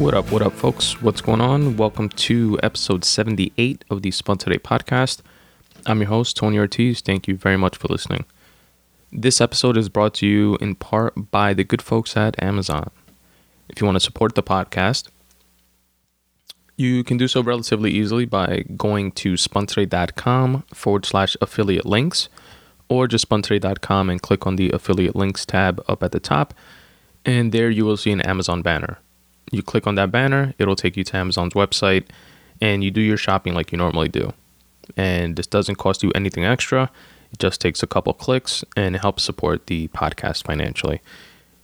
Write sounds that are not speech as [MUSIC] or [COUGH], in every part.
What up, what up, folks? What's going on? Welcome to episode 78 of the Spun Today podcast. I'm your host, Tony Ortiz. Thank you very much for listening. This episode is brought to you in part by the good folks at Amazon. If you want to support the podcast, you can do so relatively easily by going to spuntoday.com forward slash affiliate links or just spuntoday.com and click on the affiliate links tab up at the top. And there you will see an Amazon banner. You click on that banner, it'll take you to Amazon's website, and you do your shopping like you normally do. And this doesn't cost you anything extra. It just takes a couple clicks and it helps support the podcast financially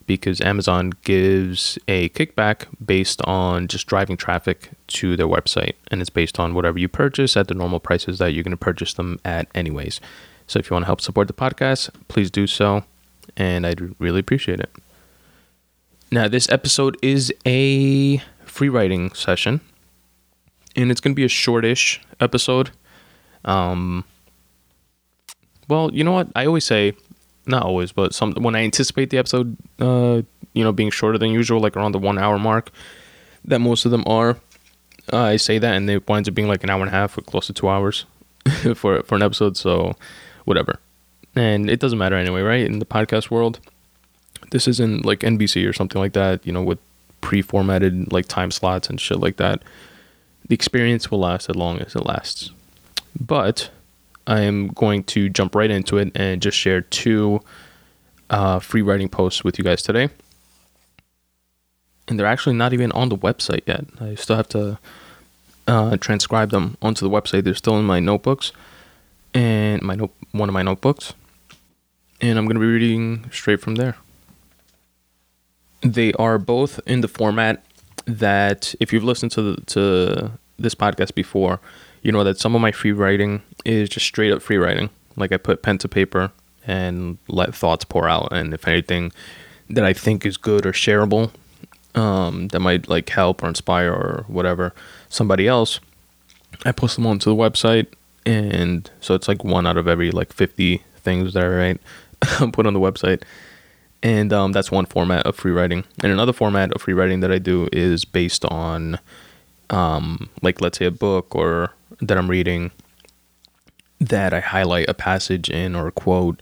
because Amazon gives a kickback based on just driving traffic to their website. And it's based on whatever you purchase at the normal prices that you're going to purchase them at, anyways. So if you want to help support the podcast, please do so. And I'd really appreciate it. Now, this episode is a free writing session, and it's going to be a shortish episode. Um, well, you know what? I always say, not always, but some when I anticipate the episode, uh, you know, being shorter than usual, like around the one hour mark, that most of them are. Uh, I say that, and it winds up being like an hour and a half, or close to two hours, [LAUGHS] for for an episode. So, whatever, and it doesn't matter anyway, right? In the podcast world, this isn't like NBC or something like that, you know, with pre-formatted like time slots and shit like that. The experience will last as long as it lasts. But I am going to jump right into it and just share two uh, free writing posts with you guys today. And they're actually not even on the website yet. I still have to uh, transcribe them onto the website. They're still in my notebooks and my note one of my notebooks. And I'm going to be reading straight from there. They are both in the format that if you've listened to the, to this podcast before, you know that some of my free writing is just straight up free writing. Like I put pen to paper and let thoughts pour out, and if anything that I think is good or shareable, um, that might like help or inspire or whatever somebody else, I post them onto the website, and so it's like one out of every like fifty things that I write [LAUGHS] put on the website. And um, that's one format of free writing. And another format of free writing that I do is based on, um, like, let's say a book or that I'm reading that I highlight a passage in or a quote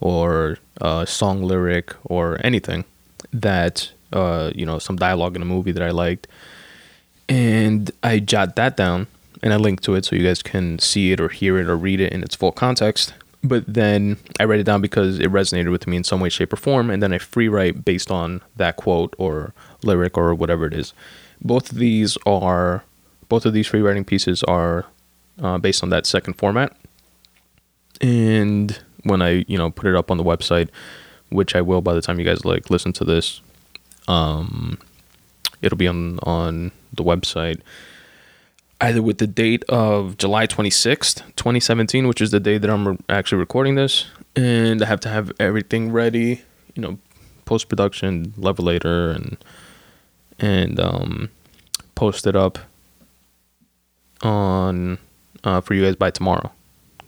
or a song lyric or anything that uh, you know some dialogue in a movie that I liked, and I jot that down and I link to it so you guys can see it or hear it or read it in its full context. But then I write it down because it resonated with me in some way, shape, or form, and then I free write based on that quote or lyric or whatever it is. Both of these are both of these free writing pieces are uh, based on that second format. And when I, you know, put it up on the website, which I will by the time you guys like listen to this, um, it'll be on on the website either with the date of July 26th, 2017, which is the day that I'm re- actually recording this, and I have to have everything ready, you know, post production, levelator, and and um, post it up on uh, for you guys by tomorrow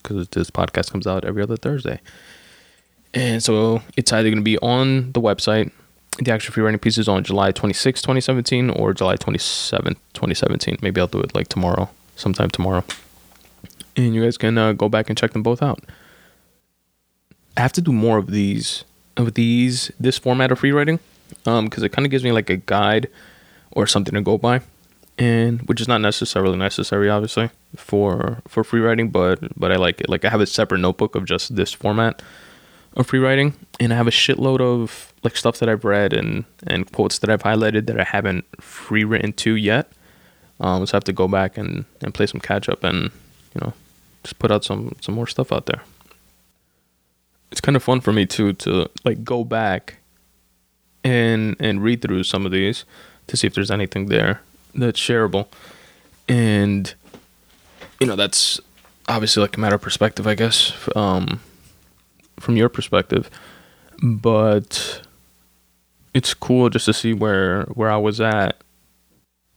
because this podcast comes out every other Thursday. And so it's either going to be on the website, the actual free writing piece is on July 26, 2017, or July 27, 2017. Maybe I'll do it like tomorrow, sometime tomorrow. And you guys can uh, go back and check them both out. I have to do more of these, of these, this format of free writing, um, because it kind of gives me like a guide or something to go by and which is not necessarily necessary obviously for for free writing but but i like it like i have a separate notebook of just this format of free writing and i have a shitload of like stuff that i've read and and quotes that i've highlighted that i haven't free written to yet. Um so i have to go back and and play some catch up and you know just put out some some more stuff out there. It's kind of fun for me too to like go back and and read through some of these to see if there's anything there that's shareable. And you know that's obviously like a matter of perspective i guess. Um, from your perspective but it's cool just to see where where i was at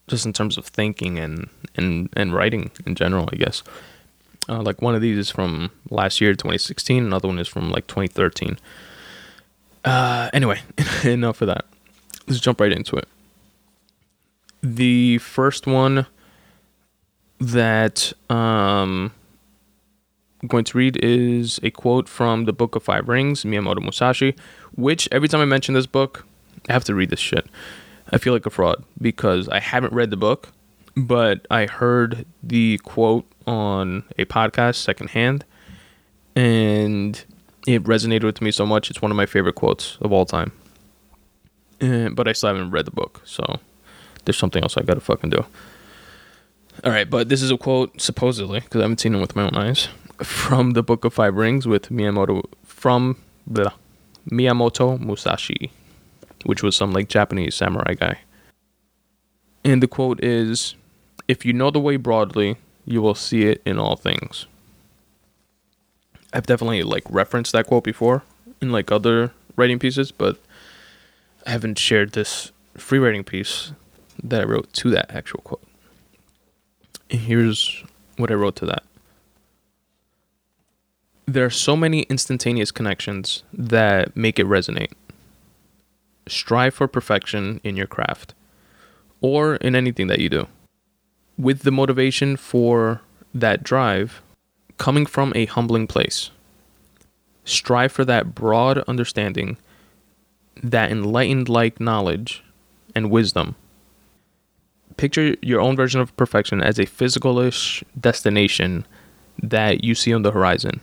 just in terms of thinking and and and writing in general i guess. Uh, like one of these is from last year 2016 another one is from like 2013 uh anyway [LAUGHS] enough of that. Let's jump right into it. The first one that um, Going to read is a quote from the Book of Five Rings, Miyamoto Musashi, which every time I mention this book, I have to read this shit. I feel like a fraud because I haven't read the book, but I heard the quote on a podcast secondhand and it resonated with me so much. It's one of my favorite quotes of all time. And, but I still haven't read the book, so there's something else I gotta fucking do. All right, but this is a quote supposedly because I haven't seen it with my own eyes from the Book of Five Rings with Miyamoto from blah, Miyamoto Musashi, which was some like Japanese samurai guy. And the quote is, "If you know the way broadly, you will see it in all things." I've definitely like referenced that quote before in like other writing pieces, but I haven't shared this free writing piece that I wrote to that actual quote. Here's what I wrote to that. There are so many instantaneous connections that make it resonate. Strive for perfection in your craft or in anything that you do. With the motivation for that drive coming from a humbling place. Strive for that broad understanding, that enlightened like knowledge and wisdom. Picture your own version of perfection as a physicalish destination that you see on the horizon.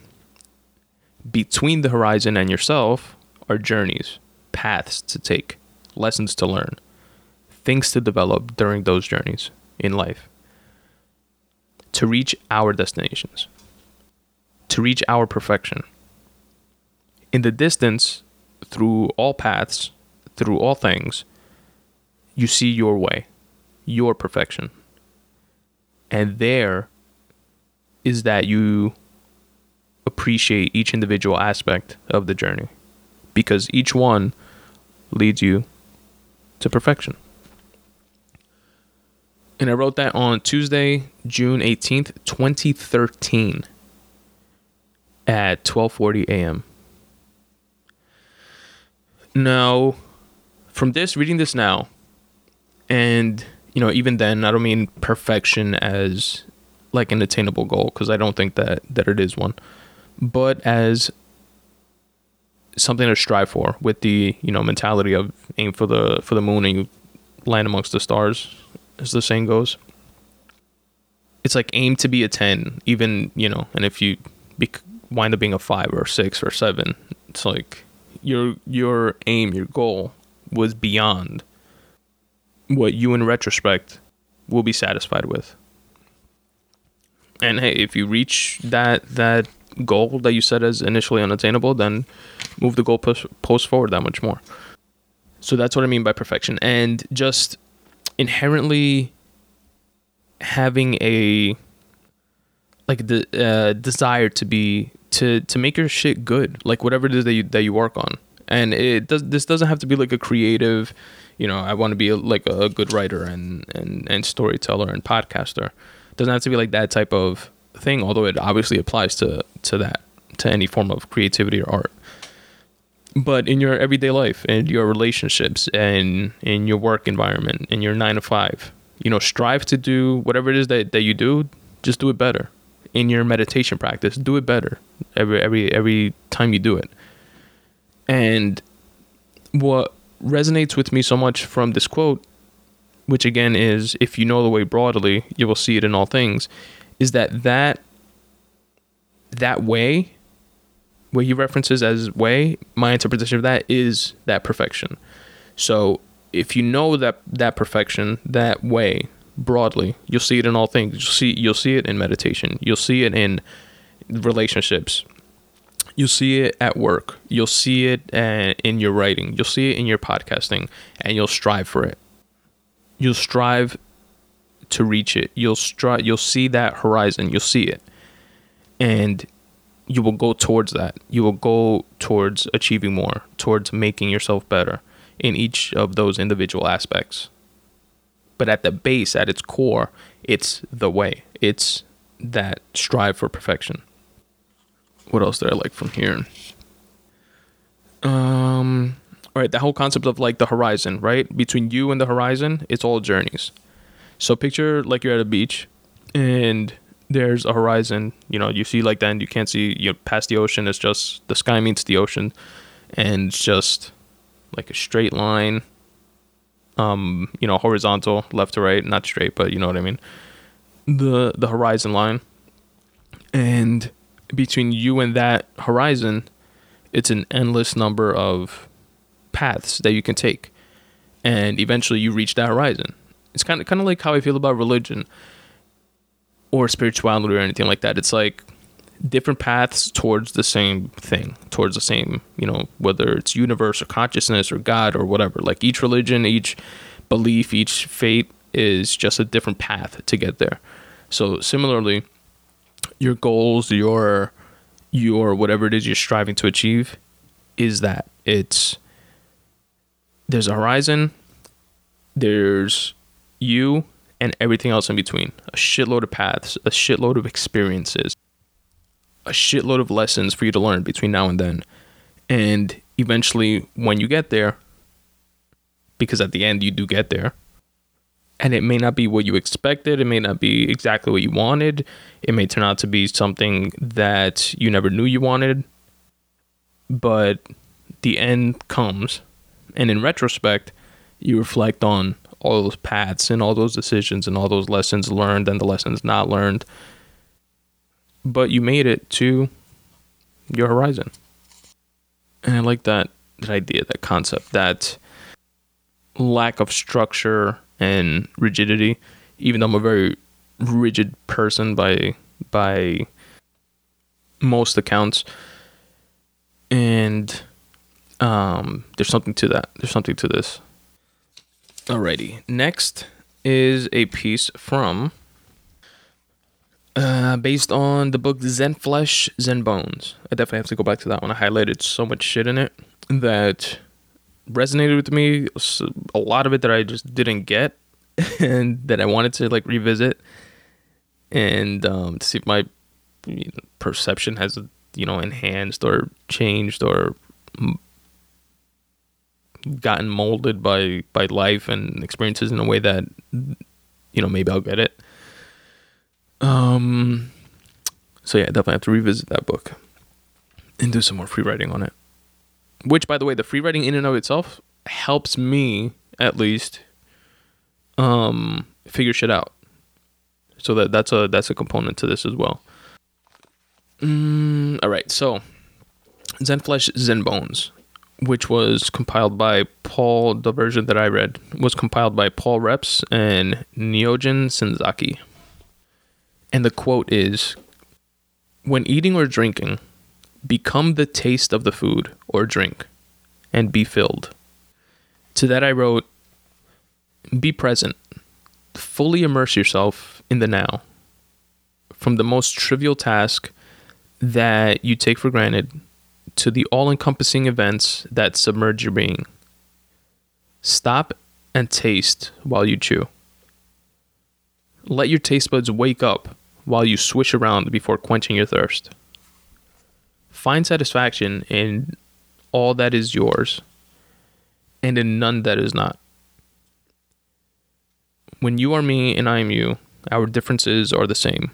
Between the horizon and yourself are journeys, paths to take, lessons to learn, things to develop during those journeys in life to reach our destinations to reach our perfection. In the distance, through all paths, through all things, you see your way, your perfection. And there is that you appreciate each individual aspect of the journey because each one leads you to perfection. And I wrote that on Tuesday, June 18th, 2013 at 12:40 a.m. Now, from this reading this now, and you know, even then, I don't mean perfection as like an attainable goal because I don't think that that it is one, but as something to strive for with the you know mentality of aim for the for the moon and you land amongst the stars, as the saying goes. It's like aim to be a ten, even you know, and if you bec- wind up being a five or six or seven. It's like your your aim, your goal was beyond what you in retrospect will be satisfied with. And hey, if you reach that that goal that you set as initially unattainable, then move the goal post, forward that much more. So that's what I mean by perfection. And just inherently having a like the uh, desire to be to to make your shit good, like whatever it is that you that you work on. And it does. This doesn't have to be like a creative, you know. I want to be a, like a good writer and and and storyteller and podcaster. It doesn't have to be like that type of thing. Although it obviously applies to to that to any form of creativity or art. But in your everyday life, and your relationships, and in your work environment, in your nine to five, you know, strive to do whatever it is that, that you do. Just do it better in your meditation practice. Do it better every every every time you do it. And what resonates with me so much from this quote, which again is if you know the way broadly, you will see it in all things, is that that that way what he references as way, my interpretation of that is that perfection. So if you know that that perfection, that way, broadly. You'll see it in all things. You'll see you'll see it in meditation. You'll see it in relationships. You'll see it at work. You'll see it uh, in your writing. You'll see it in your podcasting, and you'll strive for it. You'll strive to reach it. You'll strive. You'll see that horizon. You'll see it, and you will go towards that. You will go towards achieving more, towards making yourself better in each of those individual aspects but at the base, at its core, it's the way. It's that strive for perfection. What else did I like from here? Um, all right, the whole concept of like the horizon, right? Between you and the horizon, it's all journeys. So picture like you're at a beach and there's a horizon, you know, you see like that and you can't see you know, past the ocean, it's just the sky meets the ocean and it's just like a straight line um, you know, horizontal, left to right, not straight, but you know what I mean. The the horizon line. And between you and that horizon, it's an endless number of paths that you can take. And eventually you reach that horizon. It's kind of kind of like how I feel about religion or spirituality or anything like that. It's like different paths towards the same thing, towards the same, you know, whether it's universe or consciousness or God or whatever. Like each religion, each belief, each faith is just a different path to get there. So similarly, your goals, your your whatever it is you're striving to achieve is that it's there's a horizon, there's you and everything else in between. A shitload of paths, a shitload of experiences a shitload of lessons for you to learn between now and then. And eventually, when you get there, because at the end you do get there, and it may not be what you expected, it may not be exactly what you wanted, it may turn out to be something that you never knew you wanted, but the end comes. And in retrospect, you reflect on all those paths and all those decisions and all those lessons learned and the lessons not learned but you made it to your horizon. And I like that that idea, that concept, that lack of structure and rigidity. Even though I'm a very rigid person by by most accounts, and um, there's something to that. There's something to this. Alrighty, next is a piece from uh, based on the book Zen Flesh, Zen Bones. I definitely have to go back to that one. I highlighted so much shit in it that resonated with me. A lot of it that I just didn't get [LAUGHS] and that I wanted to like revisit and um, to see if my perception has you know enhanced or changed or gotten molded by by life and experiences in a way that you know maybe I'll get it. Um, so yeah, definitely have to revisit that book and do some more free writing on it. Which, by the way, the free writing in and of itself helps me at least um figure shit out. So that that's a that's a component to this as well. Mm, all right, so Zen Flesh, Zen Bones, which was compiled by Paul. The version that I read was compiled by Paul Reps and Nyogen Senzaki. And the quote is When eating or drinking, become the taste of the food or drink and be filled. To that I wrote, Be present. Fully immerse yourself in the now. From the most trivial task that you take for granted to the all encompassing events that submerge your being. Stop and taste while you chew. Let your taste buds wake up while you swish around before quenching your thirst. Find satisfaction in all that is yours and in none that is not. When you are me and I am you, our differences are the same.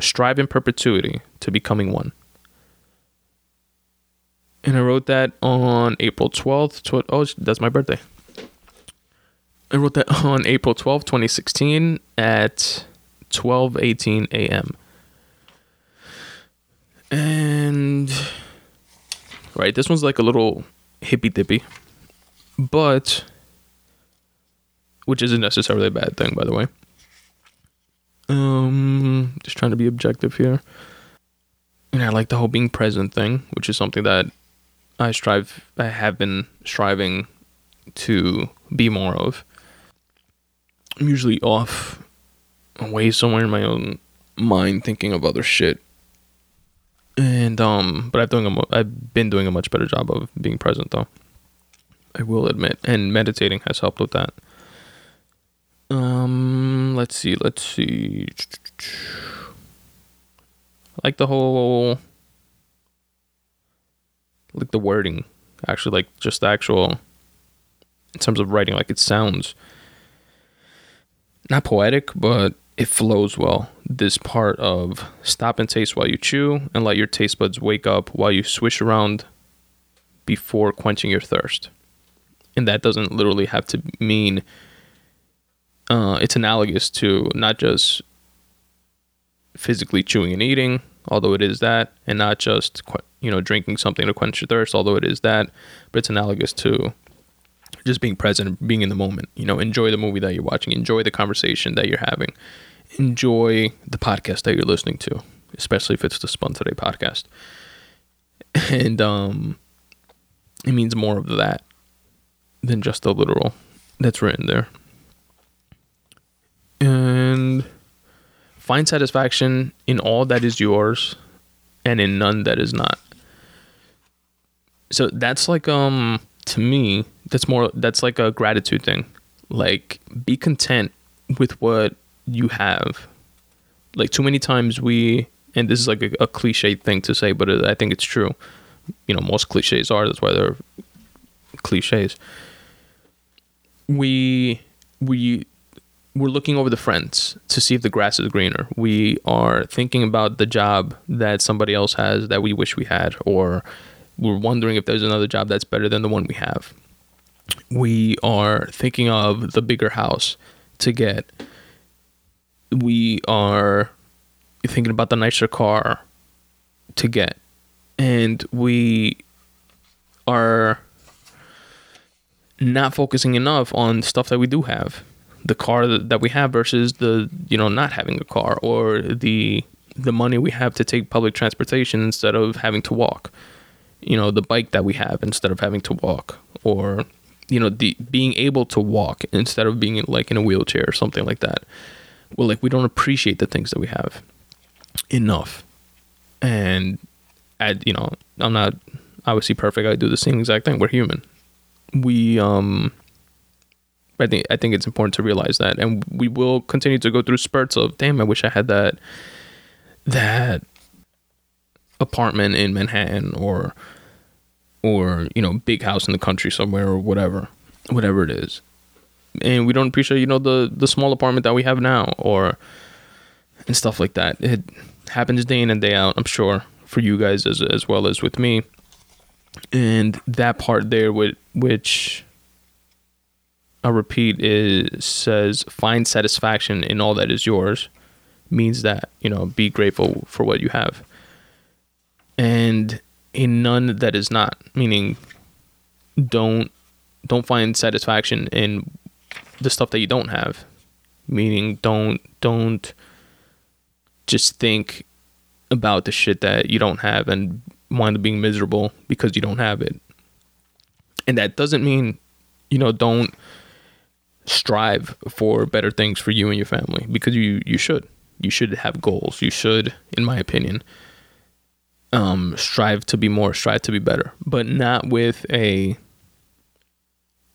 Strive in perpetuity to becoming one. And I wrote that on April 12th. Tw- oh, that's my birthday. I wrote that [LAUGHS] on April 12th, 2016 at 12:18 a.m. And right, this one's like a little hippy dippy, but which isn't necessarily a bad thing, by the way. Um, just trying to be objective here. And I like the whole being present thing, which is something that I strive, I have been striving to be more of. I'm usually off away somewhere in my own mind thinking of other shit. And um but I've doing a I've been doing a much better job of being present though. I will admit. And meditating has helped with that. Um let's see, let's see. like the whole like the wording actually like just the actual in terms of writing like it sounds not poetic, but it flows well. This part of stop and taste while you chew and let your taste buds wake up while you swish around before quenching your thirst. And that doesn't literally have to mean uh, it's analogous to not just physically chewing and eating, although it is that, and not just you know drinking something to quench your thirst, although it is that, but it's analogous to just being present, being in the moment. You know, enjoy the movie that you're watching, enjoy the conversation that you're having, enjoy the podcast that you're listening to, especially if it's the Spun Today podcast. [LAUGHS] And um, it means more of that than just the literal that's written there. And find satisfaction in all that is yours and in none that is not. So that's like um to me that's more that's like a gratitude thing. Like be content with what you have. Like too many times we and this is like a, a cliche thing to say, but I think it's true. You know, most cliches are. That's why they're cliches. We we we're looking over the fence to see if the grass is greener. We are thinking about the job that somebody else has that we wish we had, or we're wondering if there's another job that's better than the one we have. We are thinking of the bigger house to get. We are thinking about the nicer car to get. And we are not focusing enough on stuff that we do have the car that we have versus the you know not having a car or the the money we have to take public transportation instead of having to walk you know the bike that we have instead of having to walk or you know the being able to walk instead of being like in a wheelchair or something like that. Well like we don't appreciate the things that we have enough. And add you know i'm not obviously perfect. I do the same exact thing. We're human. We um I think I think it's important to realize that, and we will continue to go through spurts of, damn, I wish I had that that apartment in Manhattan or or you know big house in the country somewhere or whatever whatever it is. And we don't appreciate you know the the small apartment that we have now or and stuff like that. It happens day in and day out i'm sure for you guys as as well as with me. And that part there with which I'll repeat is says find satisfaction in all that is yours. Means that you know be grateful for what you have and in none that is not meaning don't don't find satisfaction in the stuff that you don't have. Meaning don't don't just think about the shit that you don't have and wind up being miserable because you don't have it. And that doesn't mean you know don't strive for better things for you and your family because you you should. You should have goals. You should in my opinion um strive to be more strive to be better but not with a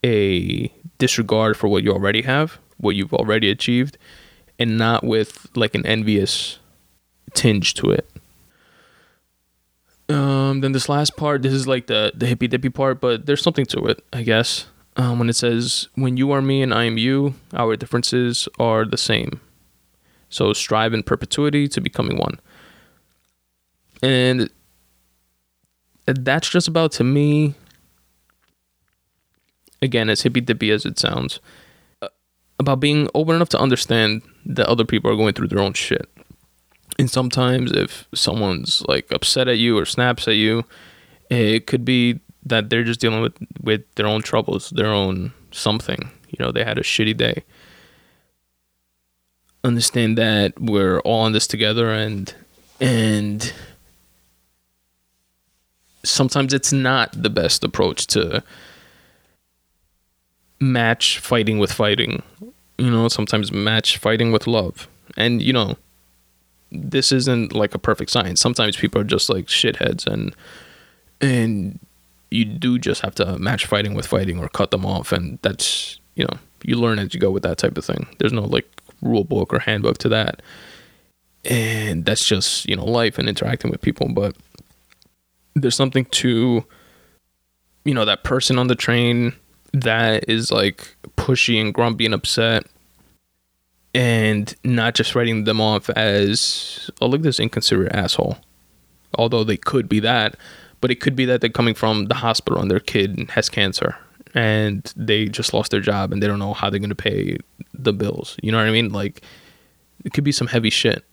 a disregard for what you already have what you've already achieved and not with like an envious tinge to it um then this last part this is like the the hippy dippy part but there's something to it i guess um, when it says, When you are me and I am you, our differences are the same. So strive in perpetuity to becoming one. And that's just about to me, again, as hippy dippy as it sounds, uh, about being open enough to understand that other people are going through their own shit. And sometimes if someone's like upset at you or snaps at you, it could be that they're just dealing with with their own troubles, their own something. You know, they had a shitty day. Understand that we're all in this together and and sometimes it's not the best approach to match fighting with fighting. You know, sometimes match fighting with love. And you know, this isn't like a perfect science. Sometimes people are just like shitheads and and you do just have to match fighting with fighting or cut them off and that's you know you learn as you go with that type of thing there's no like rule book or handbook to that and that's just you know life and interacting with people but there's something to you know that person on the train that is like pushy and grumpy and upset and not just writing them off as oh look at this inconsiderate asshole. Although they could be that but it could be that they're coming from the hospital and their kid has cancer and they just lost their job and they don't know how they're going to pay the bills. You know what i mean? Like it could be some heavy shit.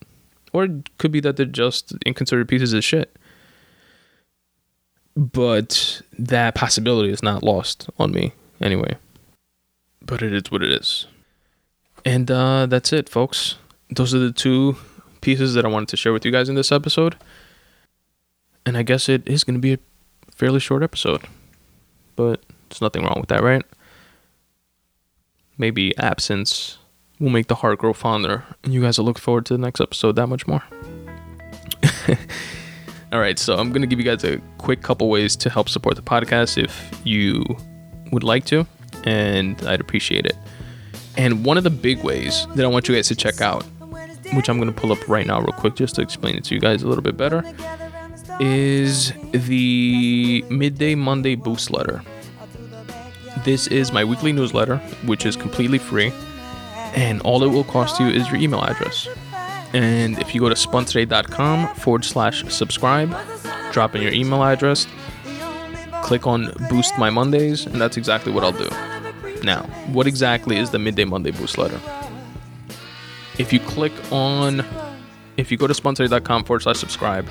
Or it could be that they're just inconsiderate pieces of shit but that possibility is not lost on me anyway but it is what it is and uh, that's it, folks. Those are the two pieces that I wanted to share with you guys in this episode. And I guess it is going to be a fairly short episode. But there's nothing wrong with that, right? Maybe absence will make the heart grow fonder. And you guys will look forward to the next episode that much more. [LAUGHS] All right, so I'm going to give you guys a quick couple ways to help support the podcast if you would like to. And I'd appreciate it. And one of the big ways that I want you guys to check out, which I'm going to pull up right now, real quick, just to explain it to you guys a little bit better, is the Midday Monday Boost Letter. This is my weekly newsletter, which is completely free, and all it will cost you is your email address. And if you go to spuntoday.com forward slash subscribe, drop in your email address, click on Boost My Mondays, and that's exactly what I'll do. Now, what exactly is the Midday Monday Boost Letter? If you click on, if you go to spuntoday.com forward slash subscribe,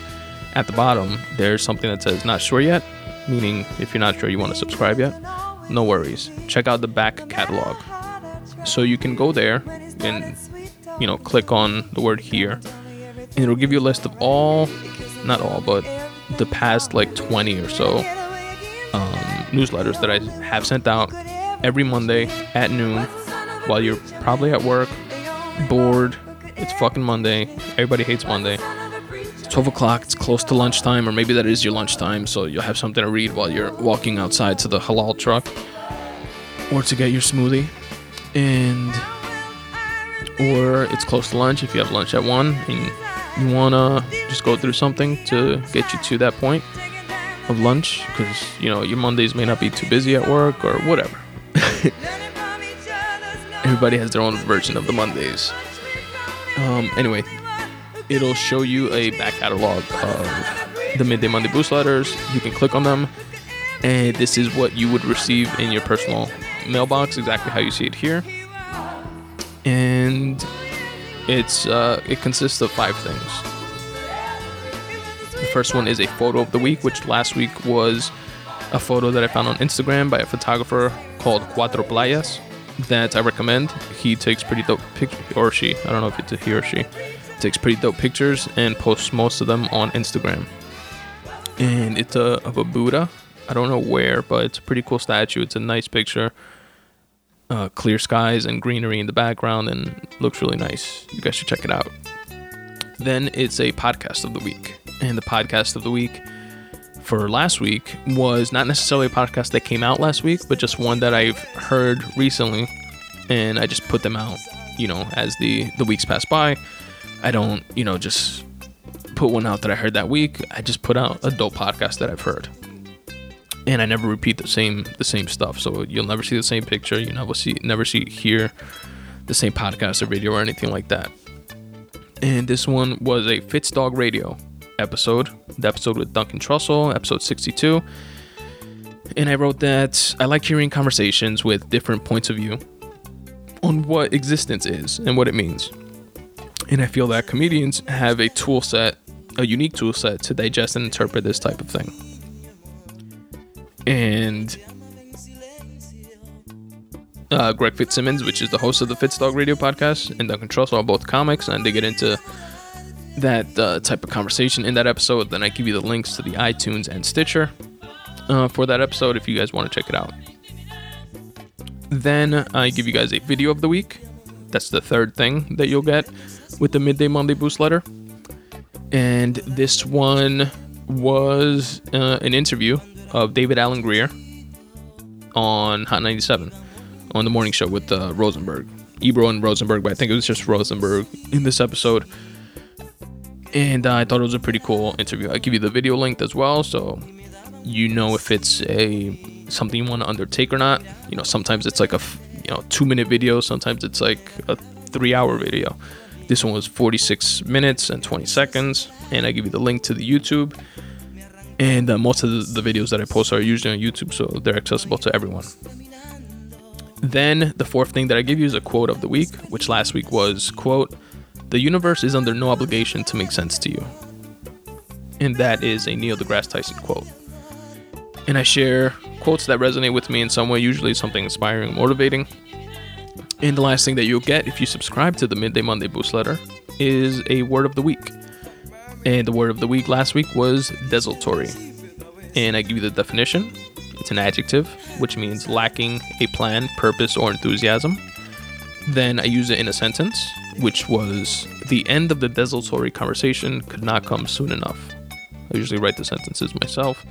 at the bottom, there's something that says not sure yet, meaning if you're not sure you want to subscribe yet, no worries. Check out the back catalog. So you can go there and, you know, click on the word here, and it'll give you a list of all, not all, but the past like 20 or so um, newsletters that I have sent out every Monday at noon while you're probably at work, bored. It's fucking Monday. Everybody hates Monday. It's 12 o'clock. It's close to lunchtime, or maybe that is your lunchtime, so you'll have something to read while you're walking outside to the halal truck or to get your smoothie. And or it's close to lunch if you have lunch at 1 and you want to just go through something to get you to that point of lunch because you know your Mondays may not be too busy at work or whatever. [LAUGHS] Everybody has their own version of the Mondays. Um, anyway, it'll show you a back catalog of the Midday Monday Boost letters. You can click on them, and this is what you would receive in your personal mailbox, exactly how you see it here. And it's uh, it consists of five things. The first one is a photo of the week, which last week was a photo that I found on Instagram by a photographer called Cuatro Playas that I recommend. He takes pretty dope pictures, or she, I don't know if it's a he or she, takes pretty dope pictures and posts most of them on Instagram. And it's a, of a Buddha. I don't know where, but it's a pretty cool statue. It's a nice picture. Uh, clear skies and greenery in the background, and looks really nice. You guys should check it out. Then it's a podcast of the week. And the podcast of the week for last week was not necessarily a podcast that came out last week, but just one that I've heard recently, and I just put them out, you know, as the the weeks pass by. I don't, you know, just put one out that I heard that week. I just put out a dope podcast that I've heard, and I never repeat the same the same stuff. So you'll never see the same picture. You never see never see hear the same podcast or video or anything like that. And this one was a Fitzdog Radio episode, the episode with Duncan Trussell, episode 62. And I wrote that I like hearing conversations with different points of view on what existence is and what it means. And I feel that comedians have a tool set, a unique tool set to digest and interpret this type of thing. And uh, Greg Fitzsimmons, which is the host of the Fitzdog Radio podcast, and Duncan Trussell are both comics, and they get into that uh, type of conversation in that episode. Then I give you the links to the iTunes and Stitcher uh, for that episode if you guys want to check it out. Then I give you guys a video of the week. That's the third thing that you'll get with the Midday Monday Boost letter. And this one was uh, an interview of David Alan Grier on Hot 97 on the morning show with uh, Rosenberg. Ebro and Rosenberg, but I think it was just Rosenberg in this episode and uh, I thought it was a pretty cool interview. I'll give you the video link as well, so you know if it's a something you want to undertake or not. You know, sometimes it's like a you know two minute video, sometimes it's like a three hour video. This one was 46 minutes and 20 seconds, and I give you the link to the YouTube. And uh, most of the, videos that I post are usually on YouTube, so they're accessible to everyone. Then the fourth thing that I give you is a quote of the week, which last week was quote, "The universe is under no obligation to make sense to you." And that is a Neil deGrasse Tyson quote. And I share quotes that resonate with me in some way, usually something inspiring, motivating. And the last thing that you'll get if you subscribe to the Midday Monday Boost letter is a word of the week. And the word of the week last week was desultory. And I give you the definition. It's an adjective, which means lacking a plan, purpose, or enthusiasm. Then I use it in a sentence, which was the end of the desultory conversation could not come soon enough. I usually write the sentences myself.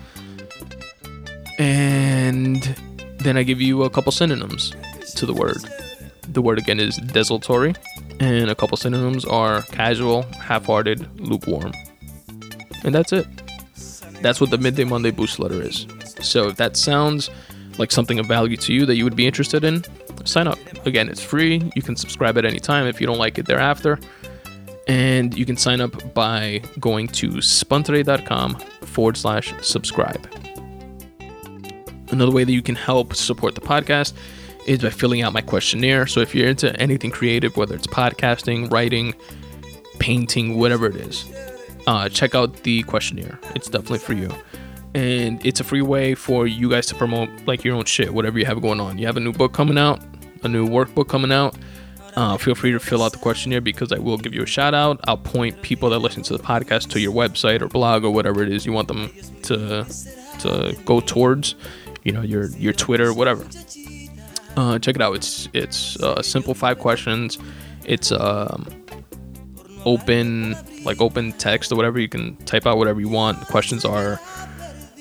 And then I give you a couple synonyms to the word. The word again is desultory, and a couple synonyms are casual, half hearted, lukewarm. And that's it. That's what the Midday Monday Boost letter is. So if that sounds like something of value to you that you would be interested in, sign up. Again, it's free. You can subscribe at any time if you don't like it thereafter. And you can sign up by going to spuntoday.com forward slash subscribe. Another way that you can help support the podcast is by filling out my questionnaire. So if you're into anything creative, whether it's podcasting, writing, painting, whatever it is, uh, check out the questionnaire. It's definitely for you. And it's a free way for you guys to promote like your own shit, whatever you have going on. You have a new book coming out, a new workbook coming out. Uh, feel free to fill out the questionnaire because I will give you a shout out. I'll point people that listen to the podcast to your website or blog or whatever it is you want them to to go towards. You know, your your Twitter, whatever. Uh, check it out. It's it's uh, simple five questions. It's um, open like open text or whatever. You can type out whatever you want. The questions are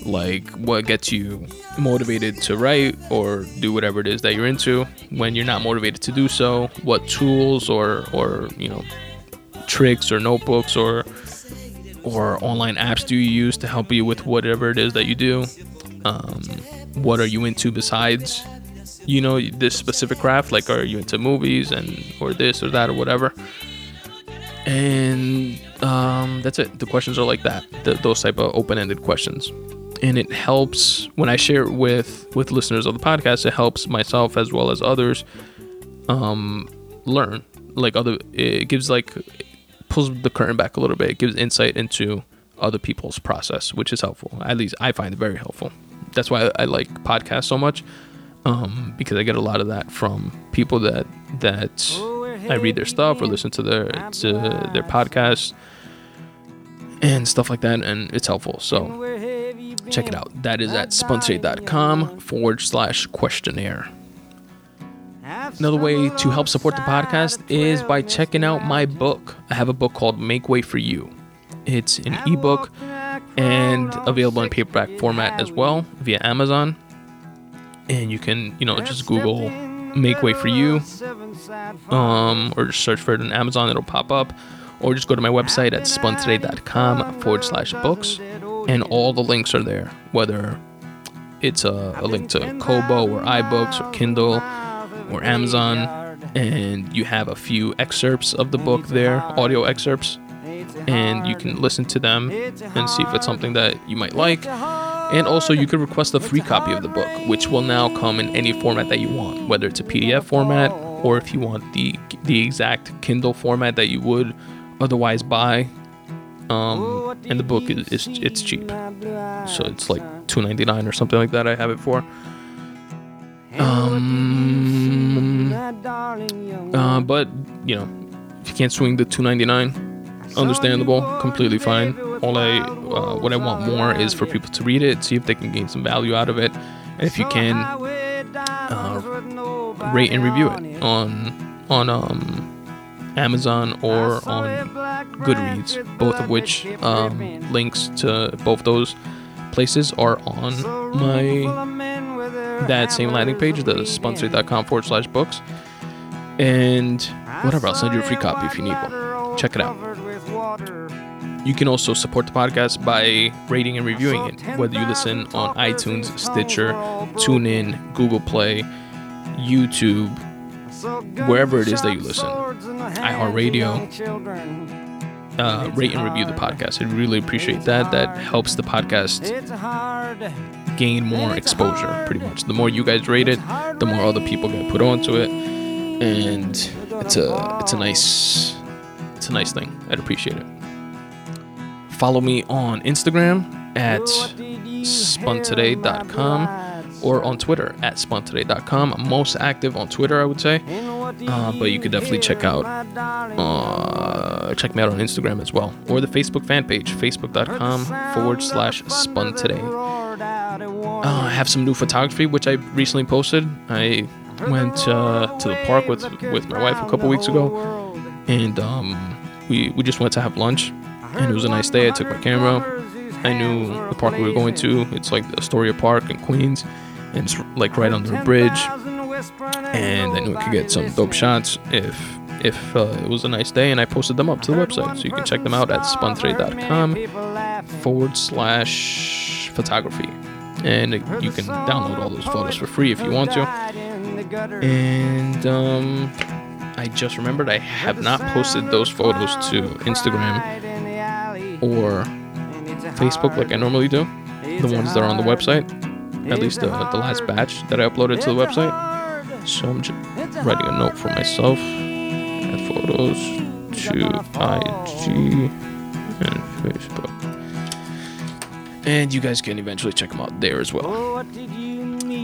like what gets you motivated to write or do whatever it is that you're into when you're not motivated to do so what tools or or you know tricks or notebooks or or online apps do you use to help you with whatever it is that you do um, what are you into besides you know this specific craft like are you into movies and or this or that or whatever? And um, that's it. The questions are like that the, those type of open-ended questions. And it helps when i share it with with listeners of the podcast it helps myself as well as others um, learn. Like other it gives like pulls the curtain back a little bit. It gives insight into other people's process which is helpful. At least i find it very helpful. That's why i, I like podcasts so much um, because i get a lot of that from people that that I read their stuff or listen to their to their podcasts and stuff like that, and it's helpful. So check it out. That is at spuntoday.com forward slash questionnaire. Another way to help support the podcast is by checking out my book. I have a book called Make Way for You. It's an ebook and available in paperback format as well via Amazon. And you can, you know, just Google Make Way for You um, or just search for it on Amazon, it'll pop up. Or just go to my website at spuntoday.com forward slash books, and all the links are there, whether it's a, a link to Kobo or iBooks or Kindle or Amazon, and you have a few excerpts of the book there, audio excerpts, and you can listen to them and see if it's something that you might like. And also, you can request a free copy of the book, which will now come in any format that you want, whether it's a PDF format or if you want the the exact Kindle format that you would otherwise buy. Um, and the book is, is it's cheap, so it's like two ninety nine or something like that. I have it for. Um, uh, but you know, if you can't swing the two ninety nine, understandable, completely fine. All I, uh, what I want more is for people to read it, see if they can gain some value out of it, and if you can, uh, rate and review it on on um, Amazon or on Goodreads, both of which um, links to both those places are on my that same landing page, the spuntoday.com forward slash books. And whatever, I'll send you a free copy if you need one. Check it out. You can also support the podcast by rating and reviewing it, whether you listen on iTunes, Stitcher, TuneIn, Google Play, YouTube, wherever it is that you listen. iHeartRadio, uh, rate and review the podcast. I really appreciate that. That helps the podcast gain more exposure, pretty much. The more you guys rate it, the more other people get put onto it, and it's a it's a nice it's a nice thing. I'd appreciate it. Follow me on Instagram at spuntoday.com or on Twitter at spuntoday.com. I'm most active on Twitter, I would say, uh, but you could definitely check out uh, check me out on Instagram as well, or the Facebook fan page, facebook.com forward slash spun today. Uh, I have some new photography which I recently posted. I went uh, to the park with with my wife a couple weeks ago, and um, we we just went to have lunch, and it was a nice day. I took my camera. I knew the park we were going to. It's like Astoria Park in Queens, and it's like right under a bridge. And I knew I could get some dope shots if if uh, it was a nice day, and I posted them up to the website, so you can check them out at spuntoday.com forward slash photography, and you can download all those photos for free if you want to. And um, I just remembered I have not posted those photos to Instagram or Facebook like I normally do. The ones that are on the website, at least the, the last batch that I uploaded to the website. So I'm just writing a note for myself. Add photos to IG and Facebook. And you guys can eventually check them out there as well.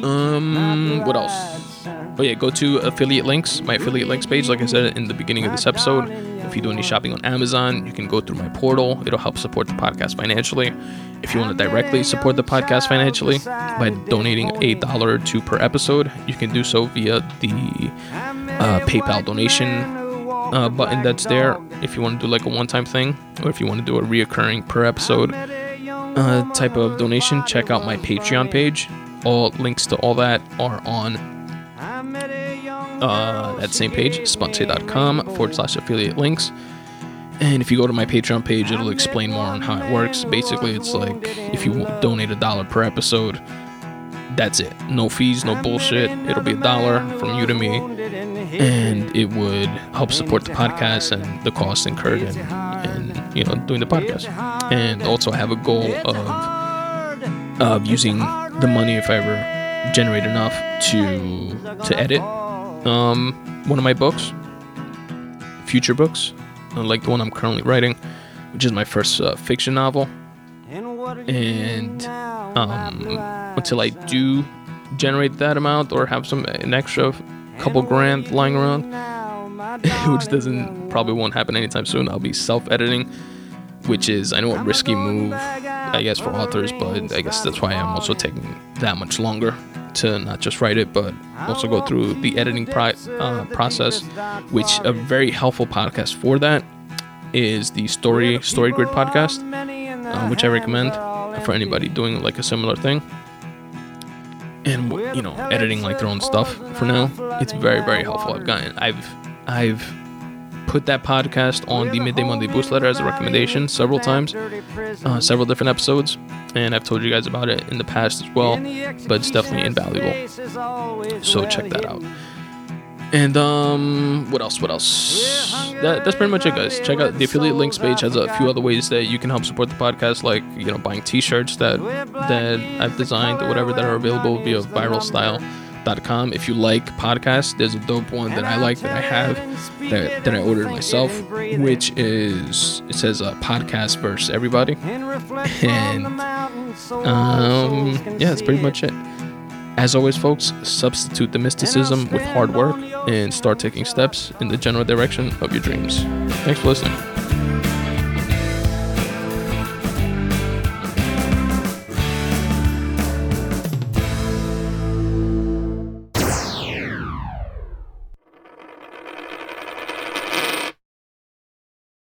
Um, what else? Oh yeah, go to affiliate links, my affiliate links page. Like I said in the beginning of this episode, if you do any shopping on Amazon, you can go through my portal. It'll help support the podcast financially. If you want to directly support the podcast financially by donating a dollar or two per episode, you can do so via the uh, PayPal donation uh, button that's there. If you want to do like a one-time thing, or if you want to do a reoccurring per episode uh, type of donation, check out my Patreon page. All links to all that are on uh, that same page, spuntoday.com forward slash affiliate links. And if you go to my Patreon page, it'll explain more on how it works. Basically, it's like if you donate a dollar per episode, that's it. No fees, no bullshit. It'll be a dollar from you to me, and it would help support the podcast and the costs incurred in, in you know doing the podcast. And also, I have a goal of of using the money if I ever generate enough to to edit um, one of my books, future books, uh, like the one I'm currently writing, which is my first uh, fiction novel. And um, until I do generate that amount or have some an extra couple grand lying around, [LAUGHS] which doesn't probably won't happen anytime soon, I'll be self-editing, which is I know a risky move, I guess for authors, but I guess that's why I'm also taking that much longer to not just write it, but also go through the editing pri- uh, process, which a very helpful podcast for that is the Story Story Grid podcast, uh, which I recommend for anybody doing like a similar thing. And you know, editing like their own stuff for now, it's very very helpful. I've gotten, I've, I've put that podcast on the Midday Monday Boost Letter as a recommendation several times, uh, several different episodes, and I've told you guys about it in the past as well, but it's definitely invaluable. So check that out. And um, what else? What else? That, that's pretty much it, guys. Check out the affiliate links page. Has a few other ways that you can help support the podcast, like you know buying T-shirts that that I've designed or whatever that are available via Viral Style Com. If you like podcasts, there's a dope one that I like that I have that, that I ordered myself, which is it says a uh, podcast versus everybody, and um, yeah, that's pretty much it. As always, folks, substitute the mysticism with hard work and start taking steps in the general direction of your dreams. Thanks for listening.